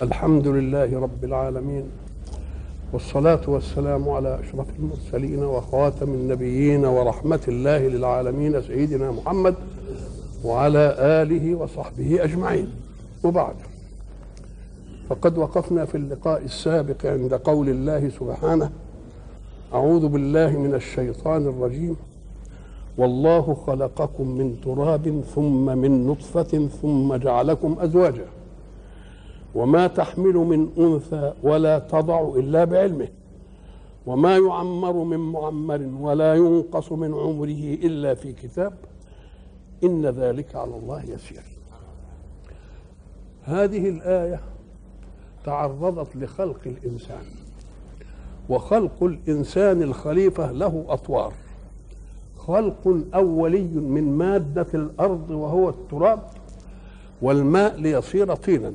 الحمد لله رب العالمين والصلاة والسلام على أشرف المرسلين وخاتم النبيين ورحمة الله للعالمين سيدنا محمد وعلى آله وصحبه أجمعين. وبعد فقد وقفنا في اللقاء السابق عند قول الله سبحانه أعوذ بالله من الشيطان الرجيم والله خلقكم من تراب ثم من نطفة ثم جعلكم أزواجا. وما تحمل من أنثى ولا تضع إلا بعلمه. وما يعمر من معمر ولا ينقص من عمره إلا في كتاب. إن ذلك على الله يسير. هذه الآية تعرضت لخلق الإنسان. وخلق الإنسان الخليفة له أطوار. خلق أولي من مادة الأرض وهو التراب. والماء ليصير طينا.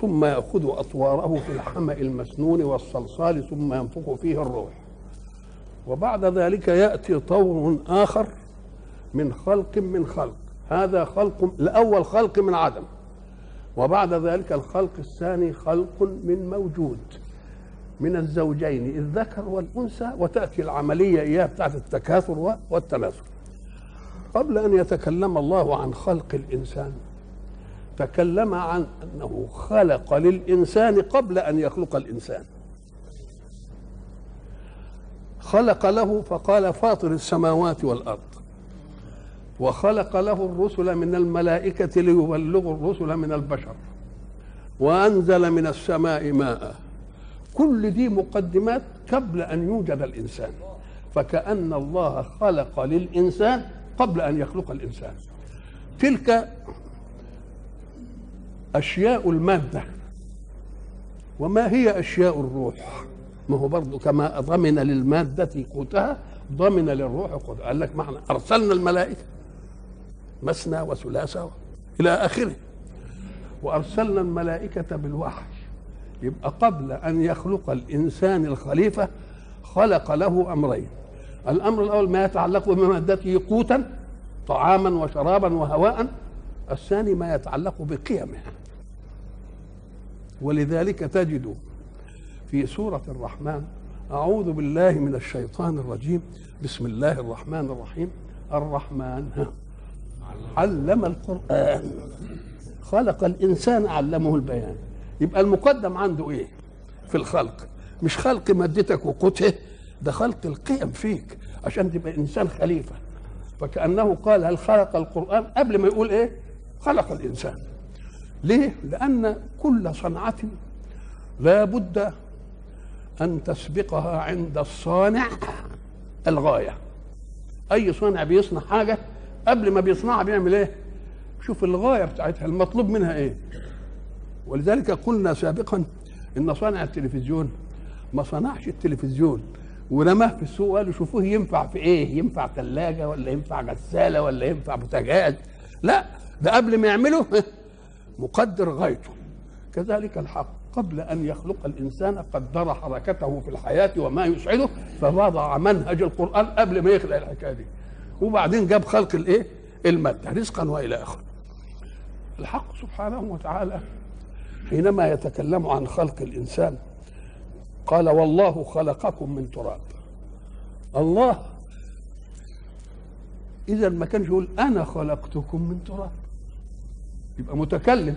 ثم يأخذ أطواره في الحمأ المسنون والصلصال ثم ينفخ فيه الروح. وبعد ذلك يأتي طور آخر من خلق من خلق. هذا خلق الأول خلق من عدم. وبعد ذلك الخلق الثاني خلق من موجود من الزوجين الذكر والأنثى وتأتي العملية إياه بتاعت التكاثر والتناسل قبل أن يتكلم الله عن خلق الإنسان تكلم عن أنه خلق للإنسان قبل أن يخلق الإنسان. خلق له فقال فاطر السماوات والأرض. وخلق له الرسل من الملائكة ليبلغوا الرسل من البشر. وأنزل من السماء ماء. كل دي مقدمات قبل أن يوجد الإنسان. فكأن الله خلق للإنسان قبل أن يخلق الإنسان. تلك أشياء المادة. وما هي أشياء الروح؟ ما هو برضه كما ضمن للمادة قوتها ضمن للروح قوتها قال لك معنى. أرسلنا الملائكة مثنى وثلاثة إلى آخره. وأرسلنا الملائكة بالوحي. يبقى قبل أن يخلق الإنسان الخليفة خلق له أمرين. الأمر الأول ما يتعلق بمادته قوتا طعاما وشرابا وهواء. الثاني ما يتعلق بقيمه. ولذلك تجد في سورة الرحمن أعوذ بالله من الشيطان الرجيم. بسم الله الرحمن الرحيم. الرحمن علم القرآن. خلق الإنسان علمه البيان. يبقى المقدم عنده إيه؟ في الخلق. مش خلق مادتك وقوته ده خلق القيم فيك عشان تبقى إنسان خليفة. فكأنه قال هل خلق القرآن؟ قبل ما يقول إيه؟ خلق الإنسان. ليه؟ لأن كل صنعة لا بد أن تسبقها عند الصانع الغاية. أي صانع بيصنع حاجة قبل ما بيصنعها بيعمل إيه؟ شوف الغاية بتاعتها المطلوب منها إيه؟ ولذلك قلنا سابقا إن صانع التلفزيون ما صنعش التلفزيون. ورماه في السوق قالوا شوفوه ينفع في إيه؟ ينفع ثلاجه ولا ينفع غسالة ولا ينفع بوتاجاز؟ لا ده قبل ما يعمله مقدر غايته. كذلك الحق. قبل أن يخلق الإنسان قدر حركته في الحياة وما يسعده فوضع منهج القرآن قبل ما يخلق الحكاية دي. وبعدين جاب خلق الإيه؟ المادة رزقا وإلى آخره. الحق سبحانه وتعالى حينما يتكلم عن خلق الإنسان قال والله خلقكم من تراب. الله اذا ما كانش يقول أنا خلقتكم من تراب. يبقى متكلم.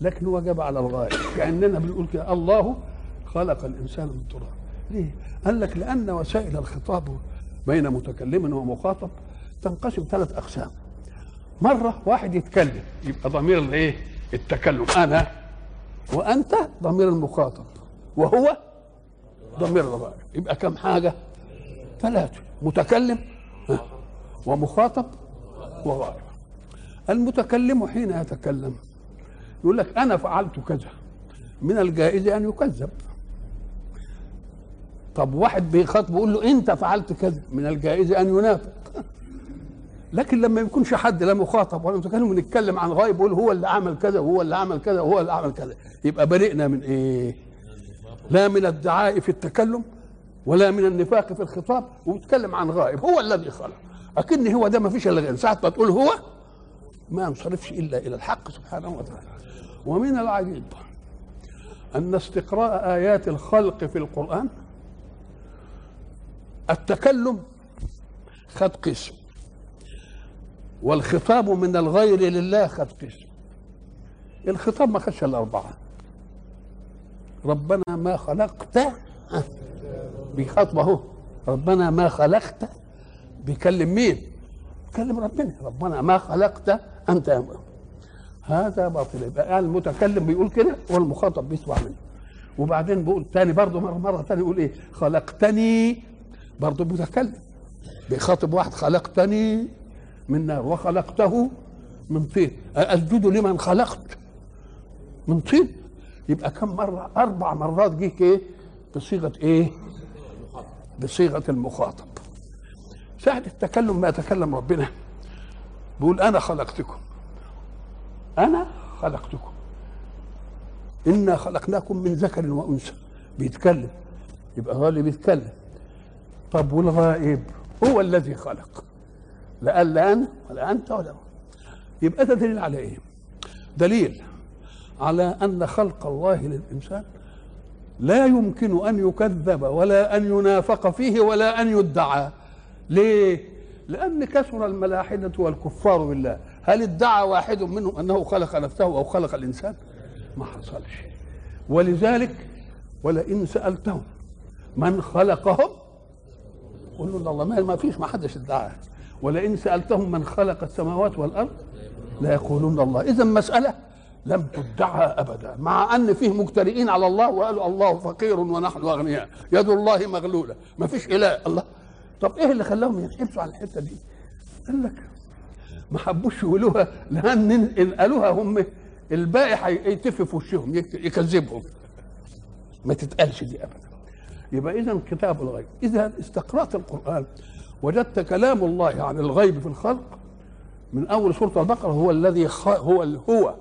لكن هو جاب على الغاية. كأننا بنقول كده الله خلق الإنسان من تراب. ليه؟ قال لك لأن وسائل الخطاب بين متكلم ومخاطب تنقسم ثلاث أقسام. مرة واحد يتكلم يبقى ضمير الايه؟ التكلم. أنا وأنت ضمير المخاطب وهو ضمير الغائب يبقى كم حاجة؟ ثلاثة. متكلم ومخاطب وغائب المتكلم حين يتكلم. يقول لك أنا فعلت كذا. من الجائز أن يكذب. طب واحد بيخاطب يقول له أنت فعلت كذا. من الجائز أن ينافق. لكن لما يكونش حد لا مخاطب ولا متكلم ونتكلم عن غايب يقول هو اللي عمل كذا وهو اللي عمل كذا وهو اللي عمل كذا. يبقى برئنا من إيه؟ لا من الدعاء في التكلم ولا من النفاق في الخطاب وبيتكلم عن غائب هو الذي خلق. اكن هو ده ما فيش إلا ساعة ما تقول هو ما ينصرفش إلا إلى الحق سبحانه وتعالى. ومن العجيب أن استقراء آيات الخلق في القرآن التكلم خد قسم والخطاب من الغير لله خد قسم. الخطاب ما خدش الأربعة ربنا ما خلقت بيخاطب اهو ربنا ما خلقت بيكلم مين؟ بيكلم ربنا. ربنا ما خلقت أنت يا مؤمن. هذا باطل. يبقى المتكلم بيقول كده والمخاطب بيسمع منه. وبعدين بيقول تاني برضه مره مرة تاني يقول إيه؟ خلقتني. برضه متكلم بيخاطب واحد خلقتني من نار. وخلقته من طين. اسجد لمن خلقت؟ من طين. يبقى كم مرة؟ أربع مرات جه إيه بصيغة إيه؟ بصيغة المخاطب. ساعة التكلم ما يتكلم ربنا. بيقول أنا خلقتكم. أنا خلقتكم. إنا خلقناكم من ذكر وأنثى. بيتكلم. يبقى هو اللي بيتكلم. طب والغائب؟ هو الذي خلق. لا قال لا أنا ولا أنت ولا هو. يبقى ده دليل على إيه؟ دليل على أن خلق الله للإنسان لا يمكن أن يكذب ولا أن ينافق فيه ولا أن يدعى. ليه؟ لأن كثر الملاحدة والكفار بالله. هل ادعى واحد منهم أنه خلق نفسه أو خلق الإنسان؟ ما حصلش ولذلك ولئن سألتهم من خلقهم قل له الله ما فيش ما حدش ادعى ولئن سألتهم من خلق السماوات والأرض لا يقولون الله. اذا مسألة لم تدعى أبدا مع أن فيه مجترئين على الله وقالوا الله فقير ونحن أغنياء. يد الله مغلولة. ما فيش إله. الله طب إيه اللي خلاهم ينحبسوا على الحتة دي قال لك ما حبوش يقولوها لأن ان قالوها هم الباقي هيتف في وشهم يكذبهم ما تتقالش دي ابدا يبقى اذا كتاب الغيب اذا استقرأت القرآن وجدت كلام الله عن الغيب في الخلق من أول سورة البقرة هو الذي. هو. هو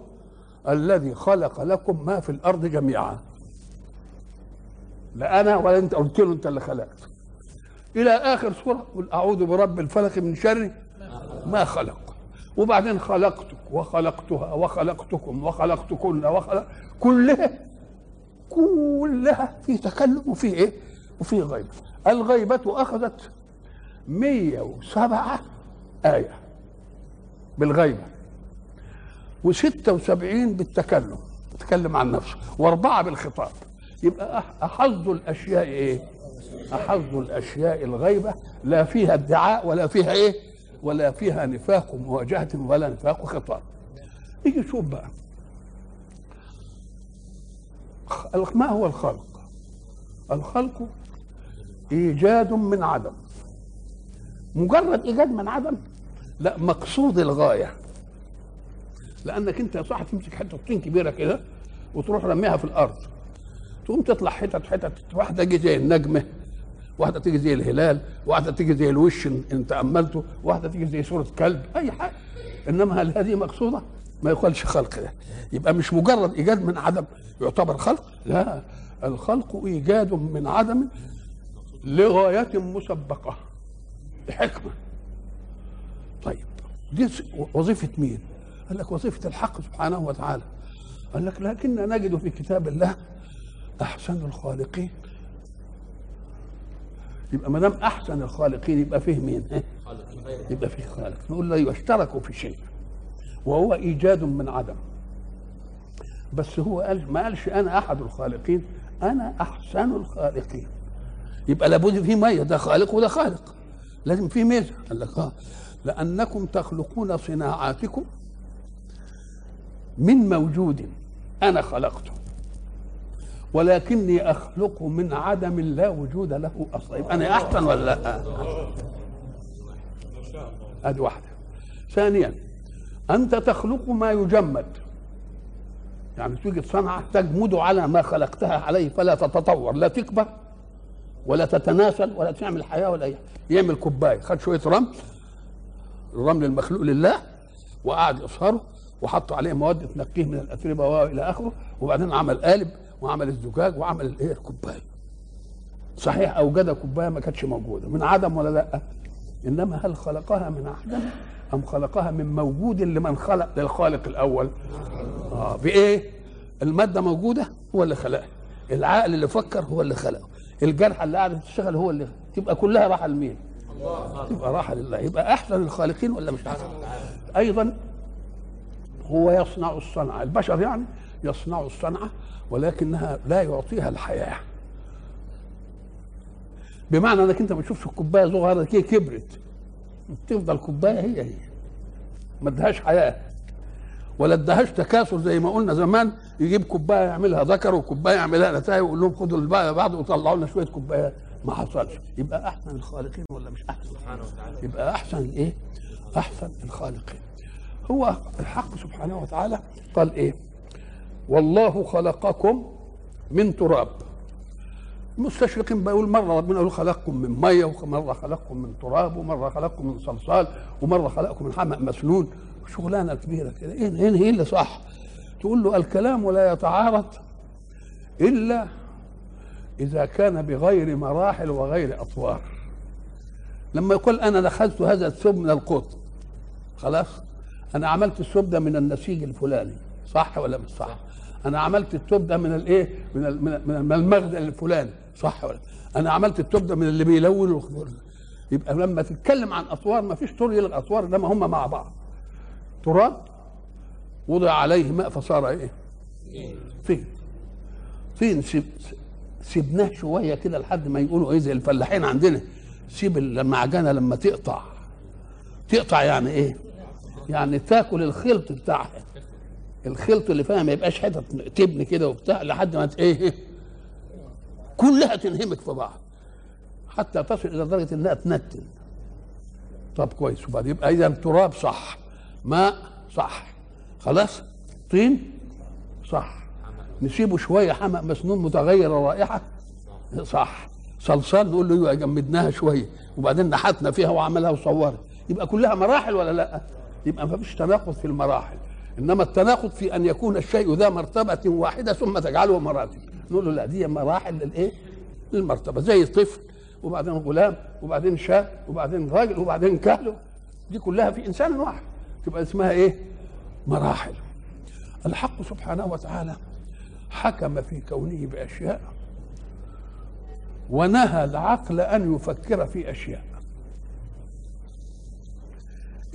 الذي خلق لكم ما في الأرض جميعا لا أنا ولا أنت قلت له أنت اللي خلقت إلى آخر سورة قل أعوذ برب الفلق من شر ما خلق. وبعدين خلقتك وخلقتها وخلقتكم وخلقتكن وخلق كلها كلها في تكلم وفي إيه؟ وفي غيبه الغيبة أخذت 107 آية بالغيبة و76 بالتكلم تكلم عن نفسه وأربعة بالخطاب. يبقى أحظ الأشياء إيه؟ أحظ الأشياء الغيبة لا فيها ادعاء ولا فيها إيه؟ ولا فيها نفاق مواجهه ولا نفاق خطاب يجي شوف بقى. ما هو الخلق؟ الخلق إيجاد من عدم. مجرد إيجاد من عدم؟ لا مقصود الغاية. لأنك أنت يا صاحبي تمسك حتة طين كبيرة كده وتروح رميها في الأرض. تقوم تطلع حتت حتت واحدة تيجي زي النجمة. واحدة تيجي زي الهلال واحدة تيجي زي الوش ان تأملته واحدة تيجي زي صورة كلب أي حاجة. إنما هل هذه مقصودة؟ ما يقالش خلق. ده يبقى مش مجرد إيجاد من عدم يعتبر خلق. لا الخلق إيجاد من عدم لغاية مسبقة لحكمة. طيب دي وظيفة مين؟ قال لك وظيفة الحق سبحانه وتعالى. قال لك لكن نجد في كتاب الله أحسن الخالقين. يبقى ما دام أحسن الخالقين يبقى فيه مين؟ يبقى فيه خالق. نقول له يشتركوا في شيء. وهو إيجاد من عدم. بس هو قال ما قالش أنا أحد الخالقين أنا أحسن الخالقين. يبقى لابد في مية ده خالق وده خالق. لازم في ميزة. قال لك آه. لأنكم تخلقون صناعاتكم من موجود أنا خلقته. ولكني أخلق من عدم لا وجود له أصلا يبقى أنا أحسن ولا لا؟ ادي واحدة. ثانيا أنت تخلق ما يجمد. يعني توجد صنعه تجمد على ما خلقتها عليه فلا تتطور لا تكبر ولا تتناسل ولا تعمل حياة ولا أي يعمل كوباية خد شوية رمل الرمل المخلوق لله وقعد يصهره وحط عليه مواد تنقيه من الأتربة والى آخره وبعدين عمل قالب وعمل الزجاج وعمل الايه الكوبايه صحيح اوجد كوباية ما كانتش موجودة. من عدم ولا لأ؟ إنما هل خلقها من عدم أم خلقها من موجود لمن خلق للخالق الأول؟ آه بإيه؟ المادة موجودة هو اللي خلقها. العقل اللي فكر هو اللي خلقه. الجرحى اللي قاعدة تشتغل هو اللي تبقى كلها راحة لمين؟ تبقى راحة لله. يبقى أحسن الخالقين ولا مش أحسن؟ أيضا هو يصنع الصنعة. البشر يعني يصنع الصنعة ولكنها لا يعطيها الحياة. بمعنى انك انت ما تشوفش الكوباية صغيرة كده كبرت. تفضل كوباية هي هي. ما ادهاش حياة. ولا ادهاش تكاثر زي ما قلنا زمان. يجيب كوباية يعملها ذكر وكوباية يعملها نتاية ويقول لهم خدوا بعض وطلعوا لنا شوية كوبايات ما حصلش. يبقى أحسن الخالقين ولا مش أحسن؟ سبحانه وتعالى يبقى أحسن الايه أحسن الخالقين. هو الحق سبحانه وتعالى قال إيه؟ والله خلقكم من تراب. المستشرقين بيقول مرة ربنا يقول خلقكم من مية ومرة خلقكم من تراب ومرة خلقكم من صلصال ومرة خلقكم من حمأ مسنون. شغلانة كبيرة كده. إيه إيه إيه اللي صح؟ تقول له الكلام لا يتعارض إلا إذا كان بغير مراحل وغير أطوار. لما يقول أنا دخلت هذا الثوب من القطن خلاص أنا عملت الثوب ده من النسيج الفلاني صح ولا مش صح؟ أنا عملت التوب ده من الايه من من ال- من المخزن الفلاني صح ولا أنا عملت التوب ده من اللي بيلون الخضار. يبقى لما تتكلم عن اطوار ما فيش طور يلغي اطوار انما هم مع بعض. تراب وضع عليه ماء فصار إيه؟ طين طين سيب سيبناه شوية كده لحد ما يقولوا إيه زي الفلاحين عندنا. سيب المعجنه لما تقطع. تقطع يعني إيه؟ يعني تاكل الخلط بتاعها. الخلط اللي فيها ما يبقاش حتت تبني كده وبتاع لحد ما ت- إيه كلها تنهمك في بعض. حتى تصل إلى درجة إنها تنتن. طب كويس. وبعد يبقى إذا تراب صح. ماء صح. خلاص؟ طين صح. نسيبه شوية حمأ مسنون متغير الرائحه صح. صلصال نقول له أيوه جمدناها شوية. وبعدين نحتنا فيها وعملها وصورها يبقى كلها مراحل ولا لأ؟ يبقى ما فيش تناقض في المراحل. إنما التناقض في أن يكون الشيء ذا مرتبة واحدة ثم تجعله مراتب. نقول له لا دي مراحل للإيه؟ للمرتبة. زي طفل وبعدين غلام وبعدين شاب وبعدين راجل وبعدين كهل. دي كلها في إنسان واحد. تبقى اسمها إيه؟ مراحل. الحق سبحانه وتعالى حكم في كونه بأشياء ونهى العقل أن يفكر في أشياء.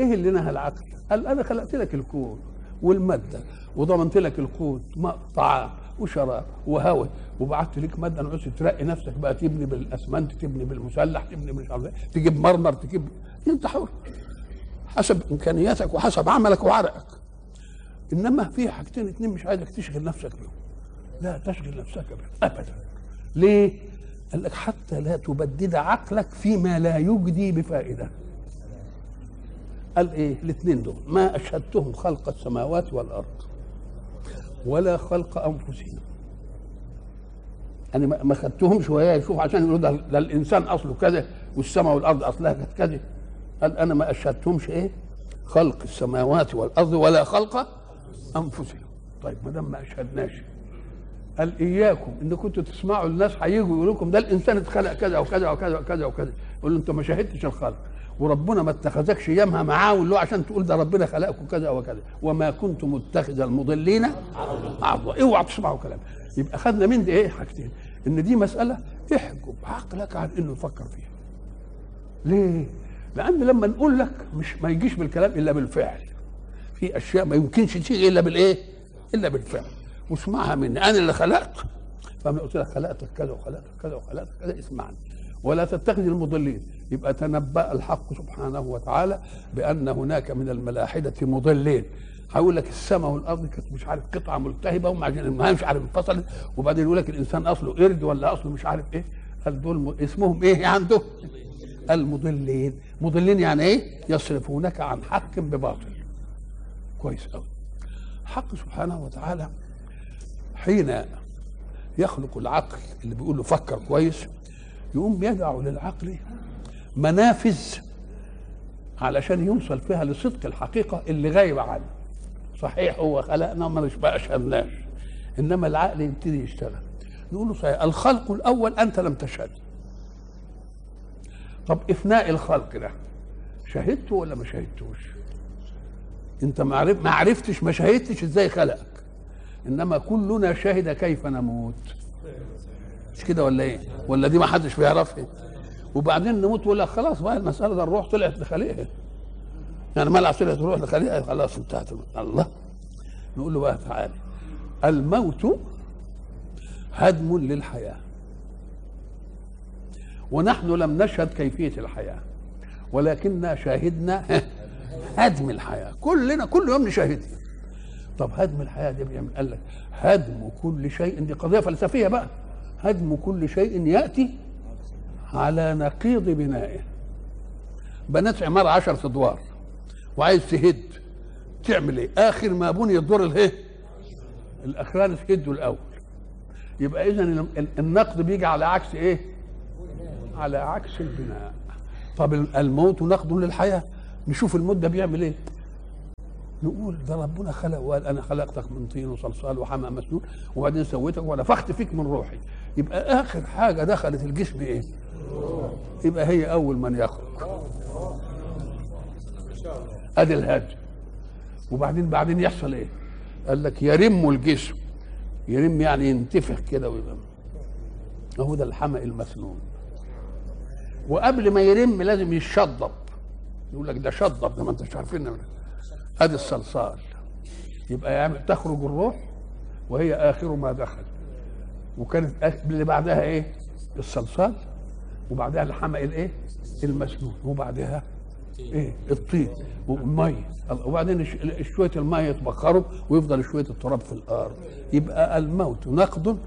إيه اللي نهى العقل؟ قال أنا خلقت لك الكون. والمادة. وضمنت لك القوت طعام وشراب وهواء وبعت لك مادة نعوز ترقي نفسك بقى تبني بالأسمنت تبني بالمسلح تبني مش عارف إيه، تجيب مرمر تجيب أنت حر. حسب إمكانياتك وحسب عملك وعرقك. إنما في حاجتين اتنين مش عايزك تشغل نفسك بهم لا تشغل نفسك بهم ابدا. ليه؟ قال لك حتى لا تبدد عقلك فيما لا يجدي بفائدة. قال إيه الاثنين دول. ما أشهدتهم خلق السماوات والأرض ولا خلق أنفسهم. أنا ما- ما خدتهمش وهي يشوف عشان يقولوا ده, الإنسان أصله كذا والسماء والأرض أصلها كانت كذا. قال أنا ما أشهدتهمش إيه؟ خلق السماوات والأرض ولا خلق أنفسهم. طيب ما دام ما أشهدناش. قال إياكم إن كنتوا تسمعوا الناس هيجوا يقولوا لكم ده الإنسان اتخلق كذا وكذا وكذا وكذا وكذا. يقول انت ما شاهدتش الخلق. وربنا ما اتخذكش ايامها معاه له عشان تقول ده ربنا خلقكم كذا وكذا. وما كنت متخذ المضلين عضوا. اوعى تسمعوا كلام. يبقى خدنا من دي إيه؟ حاجتين. إن دي مسألة احجب عقلك عن إنه يفكر فيها. ليه؟ لأن لما نقول لك مش ما يجيش بالكلام إلا بالفعل. في أشياء ما يمكنش تيجي إلا بالإيه؟ إلا بالفعل. واسمعها مني. أنا اللي خلقت. فانا قلت لك خلقتك كذا وخلقتك كذا وخلقتك كذا اسمعني. ولا تتخذ المضلين. يبقى تنبأ الحق سبحانه وتعالى بأن هناك من الملاحدة مضلين. هيقول لك السماء والأرض كانت مش عارف قطعة ملتهبة ومع ما مش عارف انفصلت. وبعدين يقول لك الإنسان أصله قرد ولا أصله مش عارف إيه. قال دول اسمهم إيه عنده؟ المضلين. مضلين يعني إيه؟ يصرفونك عن حق بباطل. كويس قوي الحق سبحانه وتعالى حين يخلق العقل اللي بيقول له فكر كويس يقوم يدع للعقل منافذ علشان يوصل فيها لصدق الحقيقة اللي غايبة عنه. صحيح هو خلقنا ما مش بقى شهدناش إنما العقل يبتدي يشتغل. نقول له صحيح الخلق الأول أنت لم تشهد. طب إفناء الخلق ده شهدته ولا ما شهدتوش؟ أنت ما عرفتش ما شهدتش إزاي خلقك. إنما كلنا شهد كيف نموت. مش كده ولا إيه؟ ولا دي ما حدش بيعرفها؟ وبعدين نموت ويقول لك خلاص بقى المسألة ده الروح طلعت لخليقها. يعني ما طلعت الروح لخليقها خلاص انتهت. الله. نقول له بقى تعالى الموت هدم للحياة. ونحن لم نشهد كيفية الحياة ولكننا شاهدنا هدم الحياة. كلنا كل يوم نشاهدها طب هدم الحياة دي بيعمل قال لك هدم كل شيء. دي قضية فلسفية بقى. هدم كل شيء يأتي على نقيض بنائه. بنات عماره عشرة أدوار وعايز تهد تعمل إيه؟ آخر ما بني الدور الايه الاخراني تهده الأول. يبقى اذا النقد بيجي على عكس إيه؟ على عكس البناء. طب الموت نقد للحياة. نشوف المدة بيعمل إيه؟ نقول ده ربنا خلق وقال أنا خلقتك من طين وصلصال وحمى مسنون وبعدين سويتك ونفخت فيك من روحي. يبقى آخر حاجة دخلت الجسم إيه يبقى هي أول من يخرج. أدي الهدم وبعدين بعدين يحصل إيه؟ قال لك يرم الجسم. يرم يعني ينتفخ كده ويبقى. هو ده الحمى المسنون. وقبل ما يرم لازم يشضب يقول لك ده شضب ده ما انتش عارفين. ادي الصلصال. يبقى يعمل تخرج الروح وهي آخر ما دخل. وكانت اللي بعدها إيه؟ الصلصال وبعدها الحمى الإيه؟ المسنون وبعدها إيه؟ الطين والمية. وبعدين شوية المية يتبخروا ويفضل شوية التراب في الأرض. يبقى الموت نقد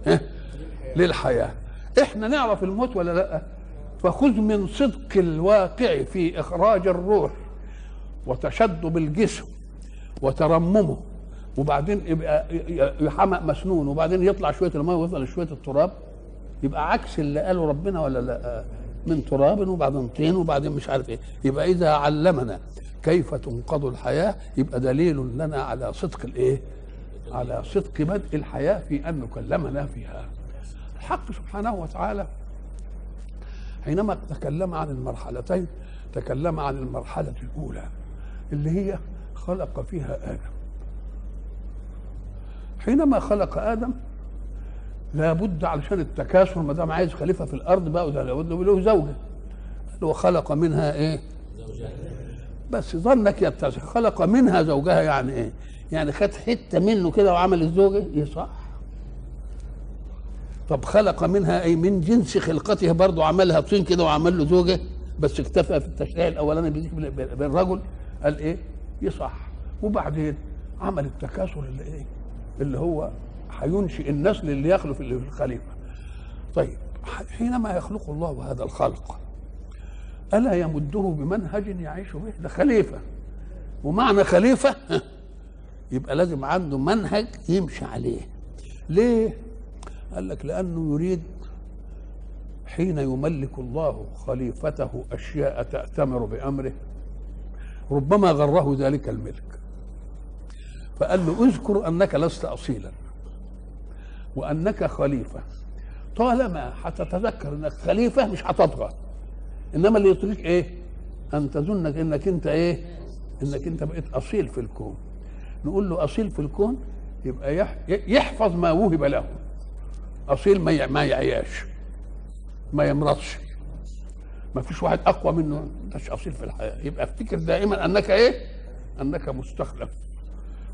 للحياة. إحنا نعرف الموت ولا لأ؟ فخذ من صدق الواقع في إخراج الروح وتشدد الجسم وترممه. وبعدين يبقى يحمق مسنون وبعدين يطلع شوية الميه ويفضل شوية التراب. يبقى عكس اللي قاله ربنا ولا لا؟ من تراب وبعدين طين وبعدين مش عارف إيه. يبقى إذا علمنا كيف تنقض الحياة يبقى دليل لنا على صدق الإيه؟ على صدق بدء الحياة في أن نكلمنا فيها. الحق سبحانه وتعالى حينما تكلم عن المرحلتين تكلم عن المرحلة الأولى اللي هي خلق فيها آدم. حينما خلق آدم لابد علشان التكاثر ما دام عايز خليفة في الأرض بقى وده لابد له زوجة. وخلق منها إيه؟ بس ظنك يتسع خلق منها زوجها يعني إيه؟ يعني خد حتة منه كده وعمل الزوجة؟ إيه صح؟ طب خلق منها اي من جنس خلقته برضه عملها طين كده وعمل له زوجة بس اكتفى في التشريع الأولاني بالرجل؟ قال إيه؟ يصح. وبعدين عمل التكاثر اللي إيه؟ اللي هو هينشئ النسل اللي يخلف اللي في الخليفة. طيب حينما يخلق الله هذا الخلق ألا يمده بمنهج يعيش به؟ ده خليفة. ومعنى خليفة يبقى لازم عنده منهج يمشي عليه. ليه؟ قال لك لأنه يريد حين يملك الله خليفته أشياء تأتمر بأمره ربما غره ذلك الملك. فقال له اذكر أنك لست أصيلا وأنك خليفة. طالما هتتذكر أنك خليفة مش هتطغى إنما اللي يطغيك إيه؟ أن تظن إنك أنت إيه؟ إنك أنت بقيت أصيل في الكون. نقول له أصيل في الكون يبقى يحفظ ما وهب له. أصيل ما ما يعياش ما يمرضش. ما فيش واحد أقوى منه. انتش أصيل في الحياة. يبقى افتكر دائما أنك إيه؟ أنك مستخلف.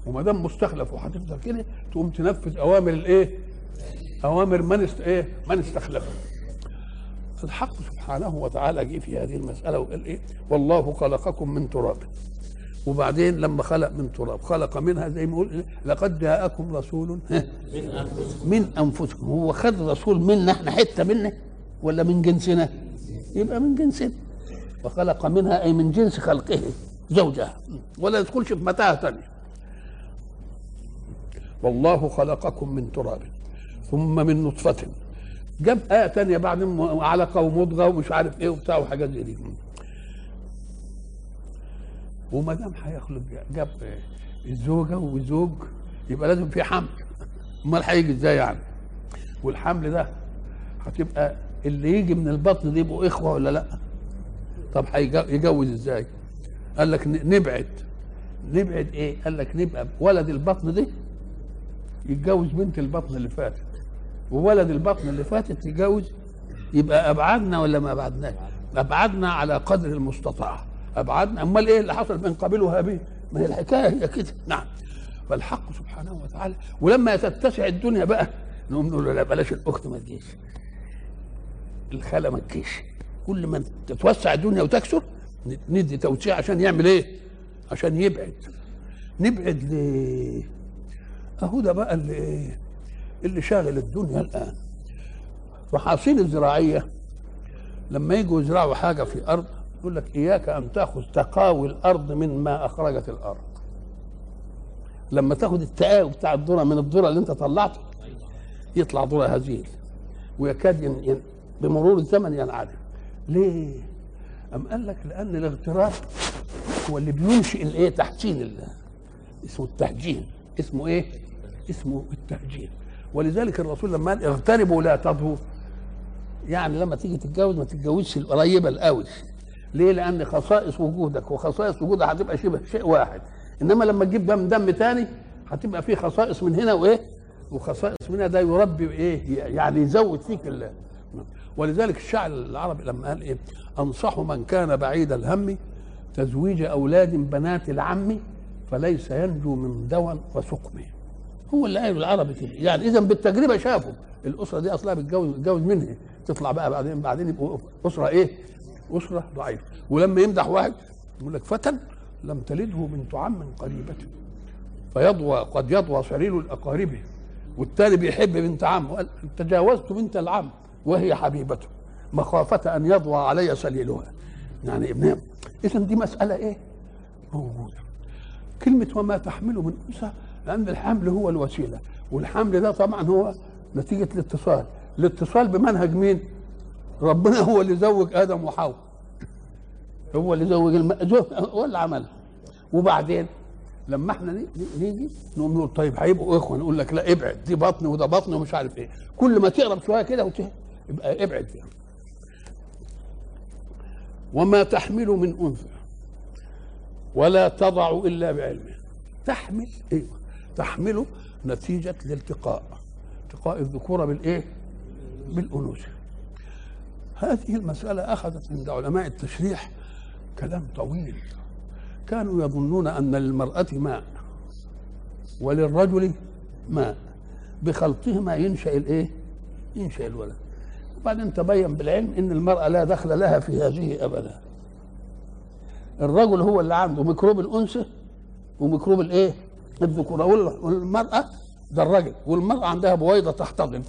وما دام مستخلف وهتفضل كده تقوم تنفذ أوامر الإيه؟ أوامر من است إيه؟ من استخلفه. الحق سبحانه وتعالى جه في هذه المسألة وقال إيه؟ والله خلقكم من تراب. وبعدين لما خلق من تراب خلق منها زي ما يقول لقد جاءكم رسول من أنفسكم. هو خد رسول منا إحنا حتة منه ولا من جنسنا؟ يبقى من جنسنا وخلق منها أي من جنس خلقه زوجها. ولا يدخلش في متاهة ثانية. والله خلقكم من تراب ثم من نطفة. جاب آية تانية بعد علقة ومضغة ومش عارف إيه وبتاع وحاجات زي دي. وما دام هيخلق جاب الزوجة وزوج يبقى لازم في حمل. أمال هيجي إزاي يعني؟ والحمل ده هتبقى اللي يجي من البطن دي يبقوا إخوة ولا لأ؟ طب هيجوز إزاي؟ قال لك نبعد. نبعد إيه؟ قال لك نبقى ولد البطن دي يتجوز بنت البطن اللي فاتت. وولد البطن اللي فاتت يتجوز يبقى أبعدنا ولا ما أبعدناش؟ أبعدنا على قدر المستطاع. أبعدنا. أمال إيه اللي حصل بين قابيل وهابيل ما هي الحكاية هي كده. نعم. فالحق سبحانه وتعالى ولما تتسع الدنيا بقى نقوم نقول له لا بلاش الأخت ما تجيش. الخالة ما تجيش كل ما تتوسع الدنيا وتكثر ندي توسيع عشان يعمل إيه؟ عشان يبعد نبعد ليه؟ أهو ده بقى اللي؟ اللي شاغل الدنيا الآن فحاصيل الزراعية لما يجوا يزرعوا حاجة في أرض يقول لك إياك أن تأخذ تقاوي الأرض من ما أخرجت الأرض لما تأخذ التقاوي بتاع الذرة من الذرة اللي أنت طلعته يطلع ذرة هزيل ويكاد. بمرور الزمن ينعدم ليه؟ أم قال لك لأن الاغتراب هو اللي بينشئ الايه تحسين الله اسمه التهجين اسمه إيه؟ اسمه التهجين ولذلك الرسول لما قال اغتربوا لا تضهوا يعني لما تيجي تتجوز ما تتجوزش القريبة القوي ليه؟ لأن خصائص وجودك وخصائص وجودها هتبقى شبه شيء واحد إنما لما تجيب دم دم تاني هتبقى فيه خصائص من هنا وإيه؟ وخصائص من هنا ده يربي إيه؟ يعني يزود فيك الله ولذلك الشاعر العربي لما قال إيه؟ أنصح من كان بعيد الهم تزويج أولاد بنات العم فليس ينجو من دواء وسقم. هو اللي قاله العربي كده يعني اذا بالتجربة شافوا الأسرة دي أصلها بتجوز بتجوز منها. تطلع بقى بعدين بعدين يبقوا أسرة إيه؟ أسرة ضعيفة. ولما يمدح واحد يقول لك فتى لم تلده بنت عم قريبة. فيضوى قد يضوى سرير الأقارب والتالي بيحب بنت عم. وقال تجاوزت بنت العم. وهي حبيبته. مخافة أن يضوى علي سليلها. يعني ابنها إذا دي مسألة إيه؟ موجودة. كلمة وما تحمل من أنثى لأن الحمل هو الوسيلة. والحمل ده طبعا هو نتيجة الاتصال. الاتصال بمنهج مين؟ ربنا هو اللي زوج آدم وحواء. هو اللي زوج الم... هو اللي عملها وبعدين لما إحنا نيجي نقوم نقول طيب هيبقوا إخوة نقول لك لا ابعد دي بطن وده بطن ومش عارف إيه. كل ما تقرب شوية كده وت... يبقى ابعد يعني. وما تحمل من أنثى ولا تضع إلا بعلمه تحمل أيوه تحمله نتيجة الالتقاء التقاء الذكوره بالإيه؟ بالأنوثة هذه المسألة أخذت عند علماء التشريح كلام طويل كانوا يظنون أن للمرأة ماء وللرجل ماء بخلطهما ينشأ الإيه؟ ينشأ الولد وبعدين تبين بالعلم إن المرأة لا دخل لها في هذه أبدا. الرجل هو اللي عنده ميكروب الأنثى وميكروب الإيه؟ الذكورة. والمرأة ده الرجل والمرأة عندها بويضة تحتضن.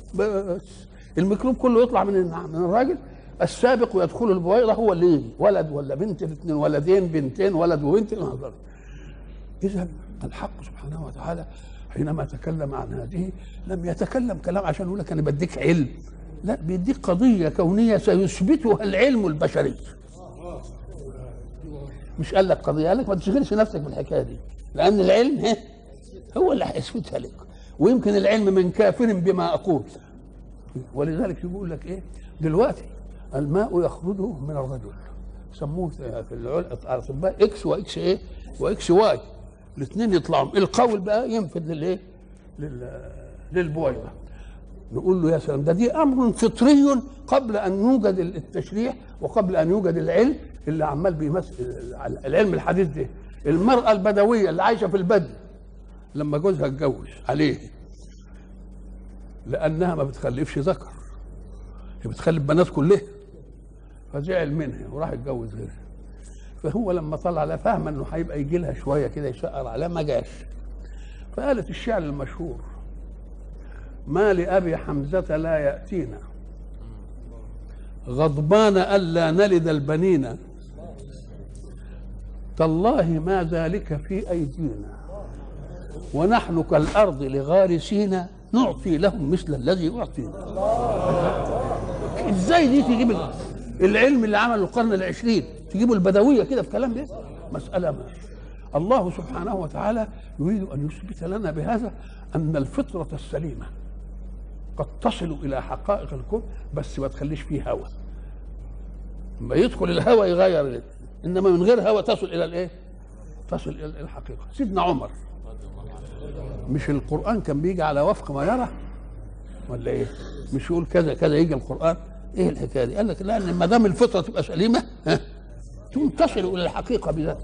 الميكروب كله يطلع من من الراجل السابق ويدخل البويضة هو اللي ولد ولا بنت الاثنين ولدين بنتين ولد وبنت. إذا الحق سبحانه وتعالى حينما تكلم عن هذه لم يتكلم كلام عشان يقول لك أنا بديك علم. لا بيديك قضية كونية سيثبتها العلم البشري. مش قال لك قضية قال لك ما تشغلش نفسك بالحكاية دي لأن العلم هو اللي هيثبتها لك. ويمكن العلم من كافر بما أقول. ولذلك يقول لك إيه؟ دلوقتي الماء يخرج من الرجل. سموه في الأطباء إكس وإكس إيه؟ وإكس واي. الاثنين يطلعوا. القوي بقى ينفذ للإيه؟ للبويضه نقول له يا سلام ده دي أمر فطري قبل أن يوجد التشريح وقبل أن يوجد العلم اللي عمال بيمثل العلم الحديث ده. المرأة البدوية اللي عايشة في البدو لما جوزها اتجوز عليه لأنها ما بتخلفش ذكر هي بتخلف بنات كلها فزعل منها وراح يتجوز غيرها. فهو لما طلع لها فاهمه إنه هيبقى يجي لها شوية كده يشقر عليها ما جاش. فقالت الشعر المشهور ما لأبي حمزة لا يأتينا. غضبان ألا نلد البنين. تالله ما ذلك في أيدينا. ونحن كالأرض لغارسين نعطي لهم مثل الذي أعطينا. إزاي دي تجيب العلم اللي عمله القرن العشرين؟ تجيبوا البدوية كده في كلام ده مسألة ما الله سبحانه وتعالى يريد أن يثبت لنا بهذا أن الفطرة السليمة. قد تصل إلى حقائق الكون بس ما تخليش فيه هوى. لما يدخل الهوى يغير إنما من غير هوى تصل إلى الإيه؟ تصل إلى الحقيقة. سيدنا عمر مش القرآن كان بيجي على وفق ما يرى؟ ولا إيه؟ مش يقول كذا كذا يجي القرآن؟ إيه الحكاية دي؟ قال لك لأن ما دام الفطرة تبقى سليمة ها تصل إلى الحقيقة بذات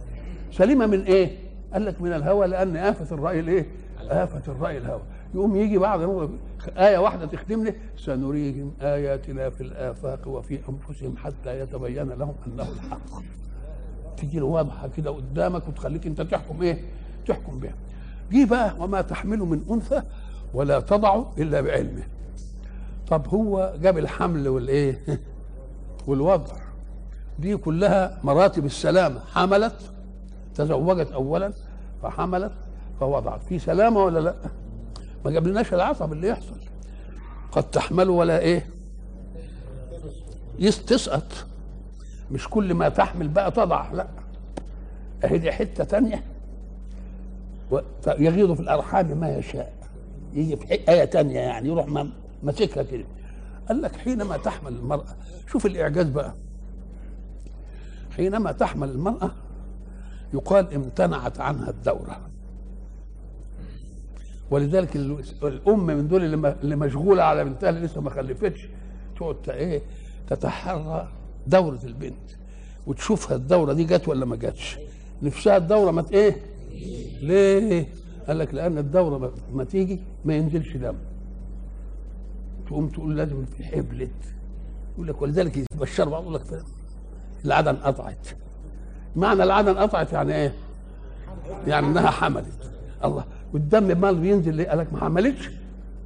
سليمة من إيه؟ قال لك من الهوى لأن آفة الرأي الإيه؟ آفة الرأي الهوى. يقوم يجي بعد آية واحدة تخدم لي سنريهم آياتنا في الآفاق وفي أنفسهم حتى يتبين لهم أنه الحق تيجي له واضحة كده قدامك وتخليك أنت تحكم إيه؟ تحكم بها جه بقى وما تحمل من أنثى ولا تضع إلا بعلمه طب هو جاب الحمل والإيه؟ والوضع دي كلها مراتب السلامة حملت تزوجت أولا فحملت فوضعت في سلامة ولا لأ؟ ما جابلناش العصب اللي يحصل. قد تحمل ولا إيه؟ تسقط. مش كل ما تحمل بقى تضع لا. أهي دي حتة تانية. يغيض في الأرحام ما يشاء. يجي في آية تانية يعني يروح ماسكها كده. قال لك حينما تحمل المرأة شوف الإعجاز بقى. حينما تحمل المرأة يقال امتنعت عنها الدورة. ولذلك الام من دول اللي مشغولة على بنتها اللي لسه ما خلفتش تقعد إيه تتحرى دورة البنت وتشوفها الدورة دي جت ولا ما جاتش نفسها الدورة ما إيه؟ ليه؟ قال لك لأن الدورة ما تيجي ما ينزلش دم. تقوم تقول لازم حبلت يقول لك ولذلك يتبشر بعض يقول لك العاده انقطعت معنى العاده انقطعت يعني إيه؟ يعني إنها حملت. الله. والدم مال بينزل ليه؟ قال لك ما حملتش؟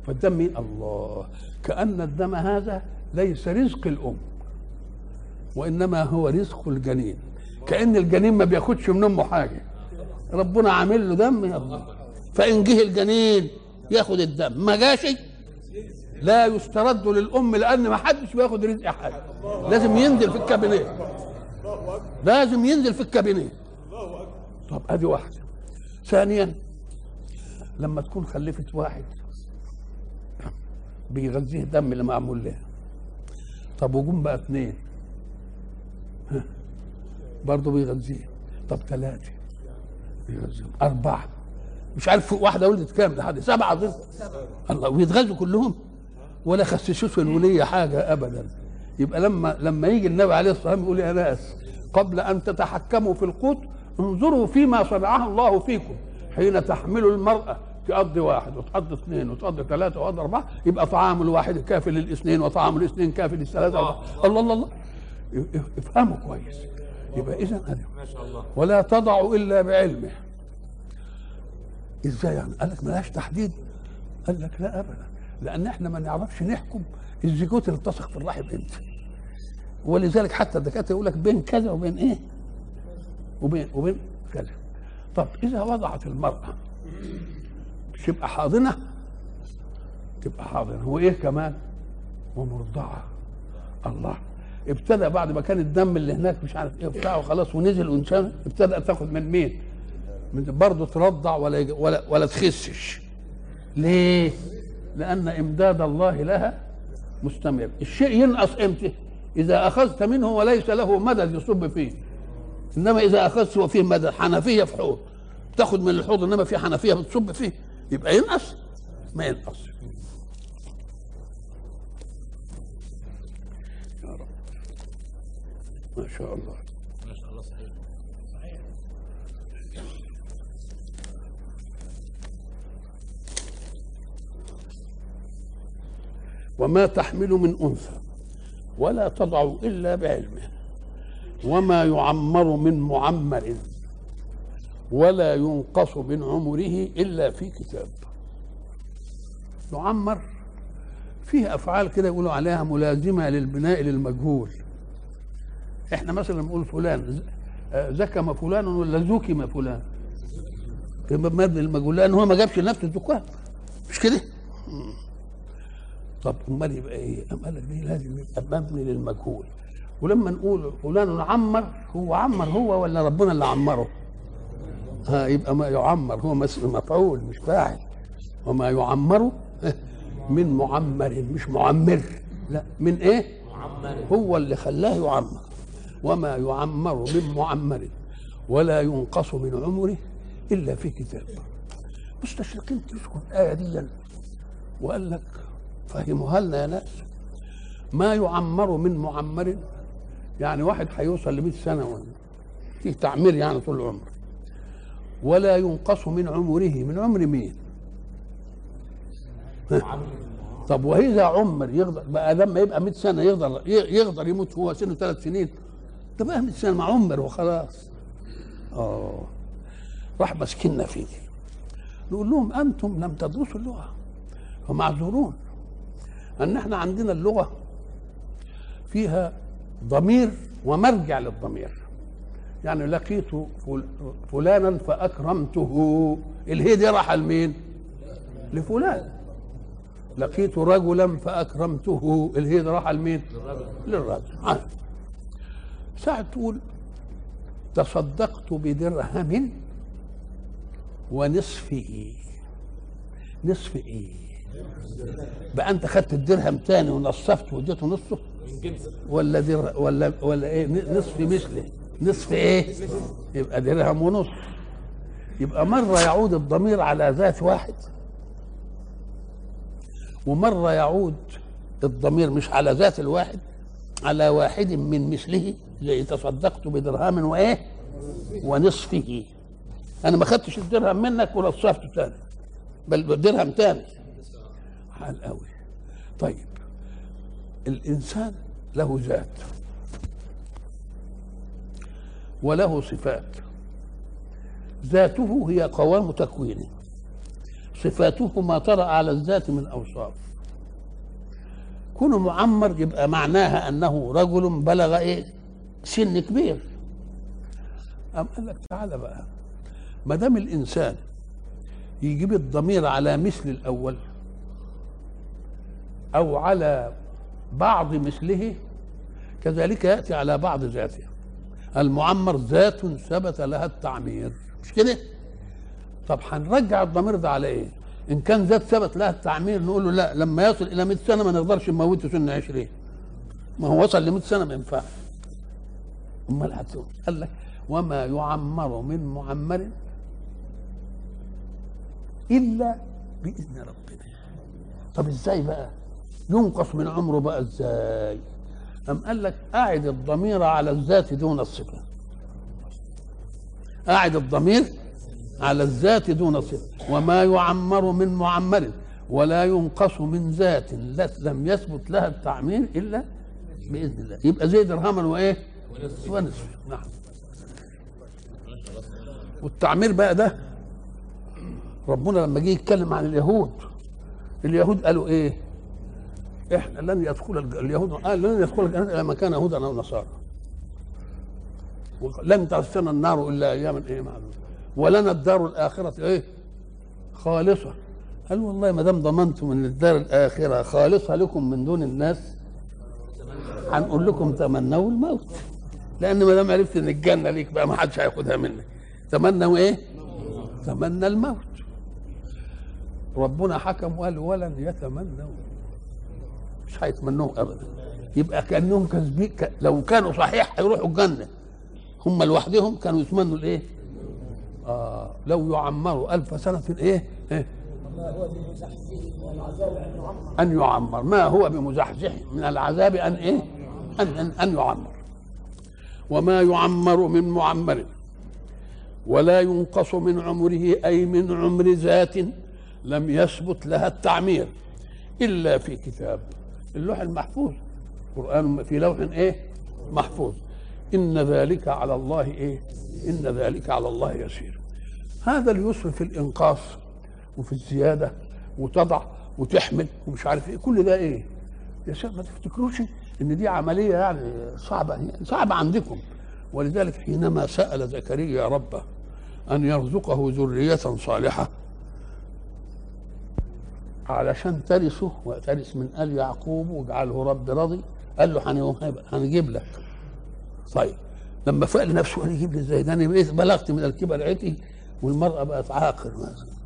فالدم مين؟ الله كأن الدم هذا ليس رزق الأم وإنما هو رزق الجنين. كأن الجنين ما بياخدش من أمه حاجة. ربنا عامل له دم يا الله. فإن جه الجنين ياخد الدم. ما جاش؟ لا يسترد للأم لأن ما حدش بياخد رزق حاجة لازم ينزل في الكابينيه لازم ينزل في الكابينيه طب ادي واحدة. ثانيا لما تكون خلفت واحد بيغذيه دم اللي معمول لها. طب وجم بقى اثنين. برضه بيغذيه. طب ثلاثة. بيغذيهم. أربعة. مش عارف واحدة ولدت كام لحد سبعة ضد الله ويتغذوا كلهم. ولا خسسوش الولية حاجة أبدا. يبقى لما لما يجي النبي عليه الصلاة والسلام يقول يا ناس قبل أن تتحكموا في القوت انظروا فيما صنعه الله فيكم. حين تحمل المرأة تقضي واحد وتقضي اثنين وتقضي ثلاثة وتقضي أربعة يبقى طعام الواحد كافي للاثنين وطعام الاثنين كافي للثلاثة الله الله الله, الله. افهموا كويس. يبقى إذا ولا تضع إلا بعلمه. إزاي يعني؟ قال لك ملهاش تحديد. قال لك لا أبدا. لأن إحنا ما نعرفش نحكم الزيجوت اللي التصق في الرحم إمتى. ولذلك حتى الدكاترة يقول لك بين كذا وبين إيه؟ وبين وبين طب إذا وضعت المرأة تبقى حاضنة تبقى حاضنة. وايه كمان؟ ومرضعة. الله. ابتدى بعد ما كان الدم اللي هناك مش عارف إيه بتاعه خلاص ونزل وانشان ابتدى تاخد من مين؟ من برضه ترضع ولا ولا ولا تخسش. ليه؟ لأن إمداد الله لها مستمر. الشيء ينقص إمتى؟ إذا أخذت منه وليس له مدد يصب فيه. إنما إذا أخذت وفيه مدد حنفية في حوض تاخد من الحوض إنما في حنفية بتصب فيه. يبقى ينقص. ما ينقص. يا رب. ما شاء الله. ما شاء الله صحيح صحيح. وما تحمل من أنثى ولا تضع إلا بعلمه. وما يعمر من معمر ولا ينقص من عمره إلا في كتاب. يعمر فيه أفعال كده يقولوا عليها ملازمة للبناء للمجهول. إحنا مثلا نقول فلان زكم فلان ولا زكم فلان؟ مبني المجهول لأن هو ما جابش لنفسه الزكام مش كده؟ طب أمال يبقى إيه؟ لك دي لازم يبقى مبني للمجهول. ولما نقول فلان عمر هو عمر هو ولا ربنا اللي عمره؟ ها يبقى ما يعمر هو مفعول مش فاعل. وما يعمر من معمر مش معمر. لا من إيه؟ هو اللي خلاه يعمر. وما يعمر من معمر ولا ينقص من عمره إلا في كتاب. مستشرقين تذكر الآية دي. وقال لك فهموها لنا يا ناس ما يعمر من معمر يعني واحد هيوصل ل 100 سنة ولا فيه تعمير يعني طول العمر. ولا ينقص من عمره. من عمر مين؟ طب وإذا عمر يقدر بقى لما يبقى 100 سنة يقدر يقدر يموت هو سنه ثلاث سنين بقى 100 سنة ما عمر وخلاص. آه. راح مسكنا فيه. نقول لهم أنتم لم تدرسوا اللغة. فمعذورون. أن إحنا عندنا اللغة فيها ضمير ومرجع للضمير. يعني لقيت فل- فلانا فأكرمته. الهي دي راح لمين؟ لفلان. لقيت رجلا فأكرمته. الهي دي راح لمين؟ للرجل. آه. ساعة تقول تصدقت بدرهم ونصفه نصف إيه بقى أنت خدت الدرهم تاني ونصفته واديته نصه؟ ولا در ولا ولا إيه نصف مثله. نصف إيه؟ يبقى درهم ونصف يبقى مرة يعود الضمير على ذات واحد. ومرة يعود الضمير مش على ذات الواحد على واحد من مثله زي تصدقت بدرهم وإيه؟ ونصفه. أنا ما خدتش الدرهم منك ونصفته تاني بل درهم تاني. حال قوي طيب. الإنسان له ذات وله صفات. ذاته هي قوام تكوينه صفاته ما طرأ على الذات من أوصاف. كونه معمر يبقى معناها أنه رجل بلغ إيه؟ سن كبير. أم قال لك تعالى بقى. ما دام الإنسان يجيب الضمير على مثل الأول أو على بعض مثله كذلك يأتي على بعض ذاته. المعمر ذات ثبت لها التعمير. مش كده؟ طب هنرجع الضمير ده على إيه؟ إن كان ذات ثبت لها التعمير نقول له لا لما يصل إلى 100 سنة ما نقدرش نموته سن 20 ما هو وصل ل 100 سنة ما ينفعش. أمال هتقول قال لك وما يعمر من معمر إلا بإذن ربنا. طب إزاي بقى؟ ينقص من عمره بقى إزاي؟ أم قال لك أعد الضمير على الذات دون الصفة. أعد الضمير على الذات دون الصفة. وما يعمر من معمر ولا ينقص من ذات لم يثبت لها التعمير إلا بإذن الله. يبقى زي درهما وإيه؟ ونصف. نعم. والتعمير بقى ده ربنا لما جه يتكلم عن اليهود اليهود قالوا إيه؟ إحنا لن يدخل اليهود. قال لن يدخل الجنه الا من كان يهودا أو نصارى. لن تمسنا النار إلا اياما إيه معلوم ولنا الدار الآخرة. إيه؟ خالصة. قال والله ما دام ضمنتم ان الدار الآخرة خالصة لكم من دون الناس هنقول لكم تمنوا الموت. لأن ما دام عرفت إن الجنة ليك بقى ما حدش هياخدها منك. تمنوا إيه؟ تمنى الموت. ربنا حكم وقال ولن يتمنوا. مش هيتمنوه ابدا يبقى كأنهم كذبين ك... لو كانوا صحيح هيروحوا الجنة هم لوحدهم كانوا يتمنوا الإيه؟ آه لو يعمروا ألف سنة إيه؟ إيه؟ أن يعمر ما هو بمزحزح من العذاب أن إيه أن, أن, أن يعمر وما يعمر من معمر ولا ينقص من عمره أي من عمر ذات لم يثبت لها التعمير إلا في كتاب اللوح المحفوظ. قرآن في لوح إيه؟ محفوظ. إن ذلك على الله إيه؟ إن ذلك على الله يسير. هذا اليسر في الإنقاص وفي الزيادة وتضع وتحمل ومش عارف إيه. كل ده إيه؟ يا شيخ ما تفتكروش إن دي عملية يعني صعبة؟ صعبة عندكم. ولذلك حينما سأل زكريا ربه أن يرزقه ذرية صالحة علشان ترثه وترث من آل يعقوب واجعله رب راضي. قال له هنجيب لك. طيب لما فاق لنفسه قال يجيب لي إزاي ده أنا بلغت من الكبر عتي والمرأة بقت عاقر مثلا.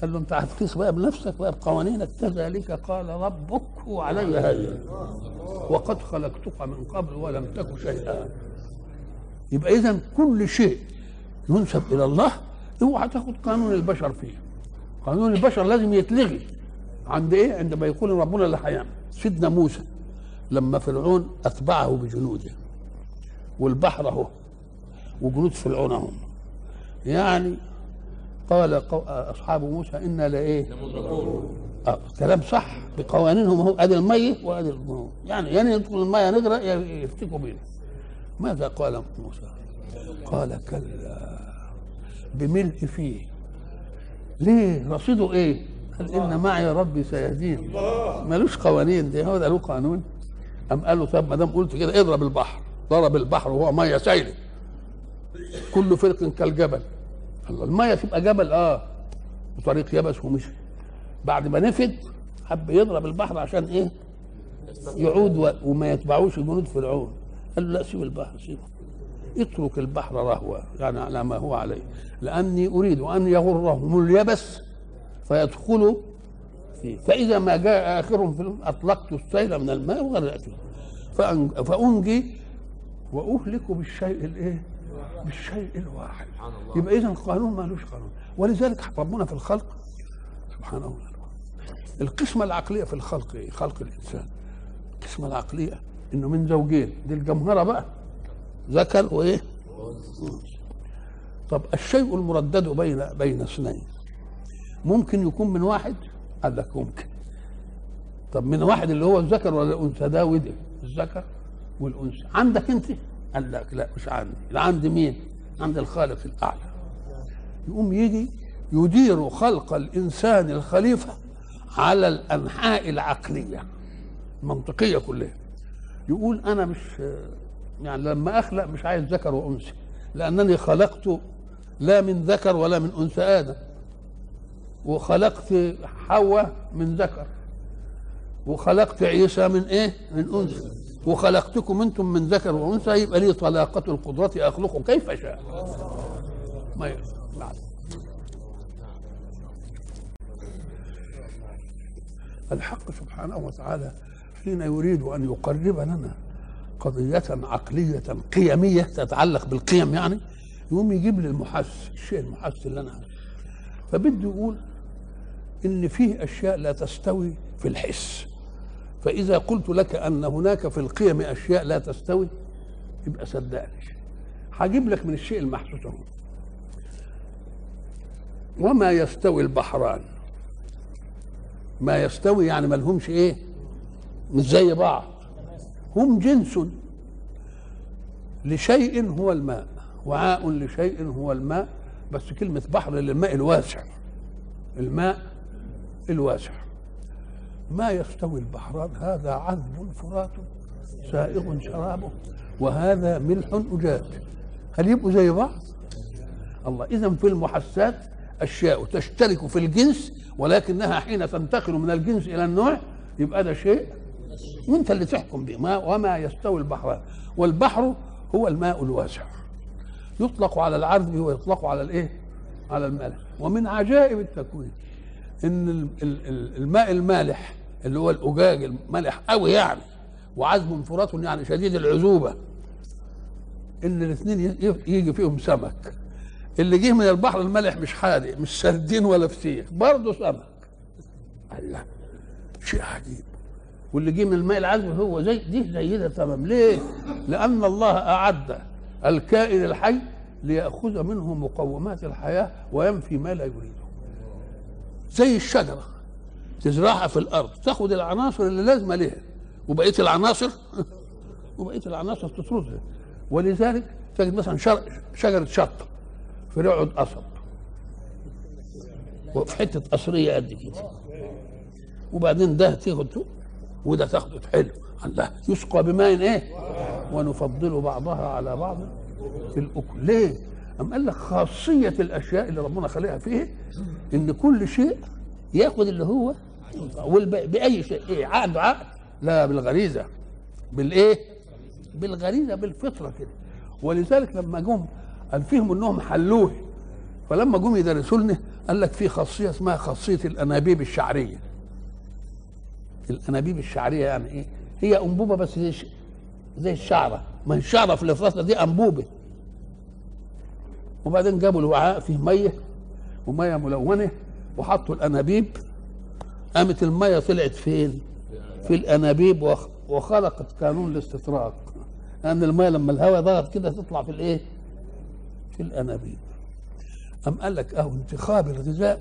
قال له أنت هتقيس بقى بنفسك بقى بقوانينك. كذلك قال ربك وعلي هذا وقد خلقتك من قبل ولم تك شيئا. يبقى اذا كل شيء ينسب إلى الله اوعى تاخد قانون البشر فيه. قانون البشر لازم يتلغي. عند إيه؟ عندما يقول ربنا اللي هيعمل سيدنا موسى لما فرعون أتبعه بجنوده والبحر اهو وجنود فرعون اهم يعني قال أصحاب موسى أنا لإيه؟ آه كلام صح. بقوانينهم هو أدي الميه وأدي يعني يعني يدخل الميه نغرق يا يفتكوا بينا ماذا قال موسى؟ قال كلا بملء فيه. ليه؟ رصيده إيه؟ قال إن معي ربي سيهدين. ملوش قوانين دي. هو ده له قانون. ام قال له طب ما دام قلت كده اضرب البحر. ضرب البحر وهو مية سايله كل فرق كالجبل. الله المية تبقى جبل؟ آه. وطريق يبس ومشي. بعد ما نفد حب يضرب البحر عشان إيه؟ يعود و- وما يتبعوش جنود فرعون. قال له لا سيب البحر سيبه. اترك البحر رهوا يعني على ما هو عليه. لأني أريد أن يغرهم اليبس فيدخلوا فيه. فإذا ما جاء آخرهم في الأمر أطلقت السيل من الماء وغرقتهم فأن- فأنجي وأهلك بالشيء الإيه؟ بالشيء الواحد. يبقى اذا القانون مالوش قانون. ولذلك ربنا في الخلق. سبحانه وتعالى القسمة العقلية في الخلق إيه؟ خلق الإنسان. القسمة العقلية إنه من زوجين. دي الجمهرة بقى. ذكر وإيه؟ طب الشيء المردد بين بين اثنين. ممكن يكون من واحد؟ قال لك ممكن. طب من واحد اللي هو الذكر ولا الأنثى؟ ده وده الذكر والأنثى. عندك أنت؟ قال لك لا مش عندي. عند مين؟ عند الخالق الأعلى. يقوم يجي يدير خلق الإنسان الخليفة على الأنحاء العقلية. المنطقيه كلها. يقول أنا مش يعني لما أخلق مش عايز ذكر وأنثى لأنني خلقت لا من ذكر ولا من أنثى آدم. وخلقت حواء من ذكر. وخلقت عيسى من إيه؟ من أنثى. وخلقتكم أنتم من ذكر وأنثى يبقى لي طلاقة القدرة اخلق كيف شاء ما. الحق سبحانه وتعالى حين يريد أن يقرب لنا قضية عقلية قيمية تتعلق بالقيم يعني يقوم يجيب لي المحس الشيء المحس اللي عايزه. فبده يقول إن فيه أشياء لا تستوي في الحس. فإذا قلت لك أن هناك في القيم أشياء لا تستوي يبقى صدقني. هجيب لك من الشيء المحسوس أهو. وما يستوي البحران. ما يستوي يعني ما لهمش إيه؟ مش زي بعض. هم جنس لشيء هو الماء وعاء لشيء هو الماء بس كلمة بحر للماء الواسع. الماء الواسع. ما يستوي البحران هذا عذب فرات سائغ شرابه وهذا ملح أجاج. هل يبقوا زي بعض؟ الله إذا في المحسات أشياء تشترك في الجنس ولكنها حين تنتقل من الجنس إلى النوع يبقى ده شيء وانت اللي تحكم به ما وما يستوي البحران والبحر هو الماء الواسع. يطلق على العذب ويطلق على الايه؟ على المالح. ومن عجائب التكوين إن ال- ال- ال- الماء المالح اللي هو الأجاج المالح قوي يعني وعذب فرات يعني شديد العذوبة إن الاثنين يجي فيهم سمك. اللي جه من البحر المالح مش حادق مش سردين ولا فسيخ برضه سمك. الله شيء عجيب. واللي جه من الماء العذب هو زي دي زي ده تمام. ليه؟ لأن الله أعد الكائن الحي ليأخذ منه مقومات الحياة وينفي ما لا يريده. زي الشجرة تزرعها في الأرض. تاخد العناصر اللي لازمة لها وبقية العناصر وبقية العناصر تطردها. ولذلك تجد مثلا شجرة شطة في رعد قصب وفي حتة قصرية قد كده. وبعدين ده تاخده وده تاخده حلو. الله يسقى بماء إيه؟ ونفضل بعضها على بعض في الأكل. ليه؟ أم قال لك خاصية الأشياء اللي ربنا خلقها فيه إن كل شيء ياخد اللي هو بأي شيء إيه؟ عقد عقد. لا بالغريزة. بالإيه؟ بالغريزة بالفطرة كده. ولذلك لما جم قال فيهم إنهم حلوة. فلما جم يدرسوا قال لك في خاصية اسمها خاصية الأنابيب الشعرية. الأنابيب الشعرية يعني إيه؟ هي أنبوبة بس زي زي الشعرة. ما هي الشعرة في الافراطه دي أنبوبة. وبعدين جابوا الوعاء فيه مية ومية ملونة وحطوا الأنابيب. قامت المية طلعت فين؟ في الأنابيب وخ- وخلقت قانون الاستطراق. لأن المية لما الهواء ضغط كده تطلع في الإيه؟ في الأنابيب. أم قال لك أهو انتخاب الغذاء.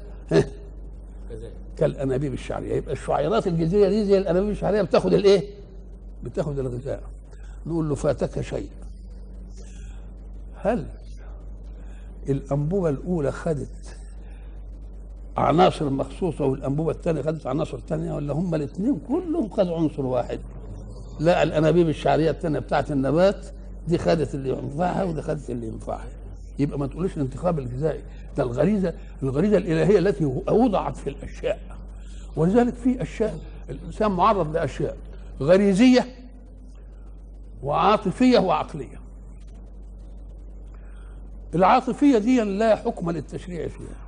كالأنابيب الشعرية. يبقى الشعيرات الجذريه دي زي الأنابيب الشعرية بتاخد الإيه؟ بتاخد الغذاء. نقول له فاتك شيء. هل الأنبوبة الأولى خدت عناصر مخصوصة والأنبوبة الثانية خدت عناصر ثانية ولا هم الاثنين كلهم خدوا عنصر واحد. لا الأنابيب الشعرية الثانية بتاعت النبات دي خدت اللي ينفعها ودي خدت اللي ينفعها. يبقى ما تقولش الانتخاب الغذائي. ده الغريزة الغريزة الإلهية التي وضعت في الأشياء. ولذلك في أشياء الإنسان معرض لأشياء غريزية وعاطفية وعقلية. العاطفية دي لا حكم للتشريع فيها.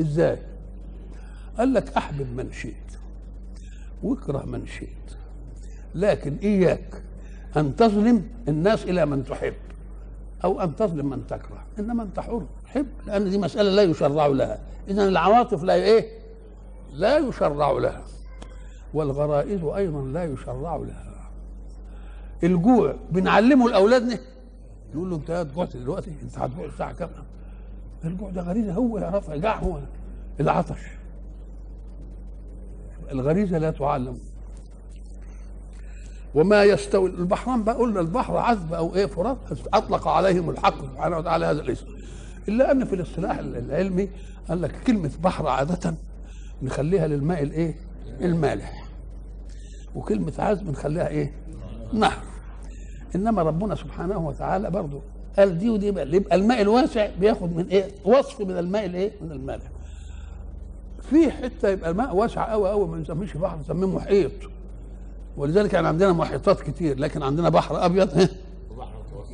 إزاي؟ قال لك أحبب من شئت واكره من شئت لكن إياك أن تظلم الناس إلى من تحب. أو أن تظلم من تكره. إنما أنت حر. حب لأن دي مسألة لا يشرع لها. اذا العواطف لا إيه؟ لا يشرع لها. والغرائز أيضا لا يشرع لها. الجوع بنعلمه لاولادنا نقول له أنت جوعت دلوقتي؟ أنت هتجوع الساعة كام؟ الجوع ده غريزه هو يعرفها جاع هو. العطش. الغريزة لا تعلم. وما يستوي البحران بقى قلنا البحر عذب أو إيه فرات أطلق عليهم الحق سبحانه وتعالى هذا الاسم. إلا أن في الاصطلاح العلمي قال لك كلمة بحر عادة نخليها للماء الإيه؟ المالح. وكلمة عذب نخليها إيه؟ نهر. إنما ربنا سبحانه وتعالى برضه قال دي ودي بقى يبقى الماء الواسع بياخد من إيه؟ وصف من الماء الإيه؟ من المالح. في حتة يبقى الماء واسع قوي قوي ما نسميش بحر نسميه محيط. ولذلك يعني عندنا محيطات كتير لكن عندنا بحر أبيض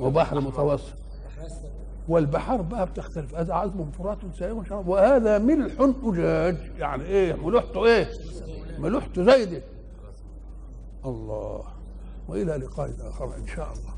وبحر متوسط. والبحار بقى بتختلف. هذا عذب فرات سائغ وهذا ملح أجاج. يعني إيه؟ ملوحته إيه؟ ملوحته زايدة. الله. وإلى لقاء آخر إن شاء الله.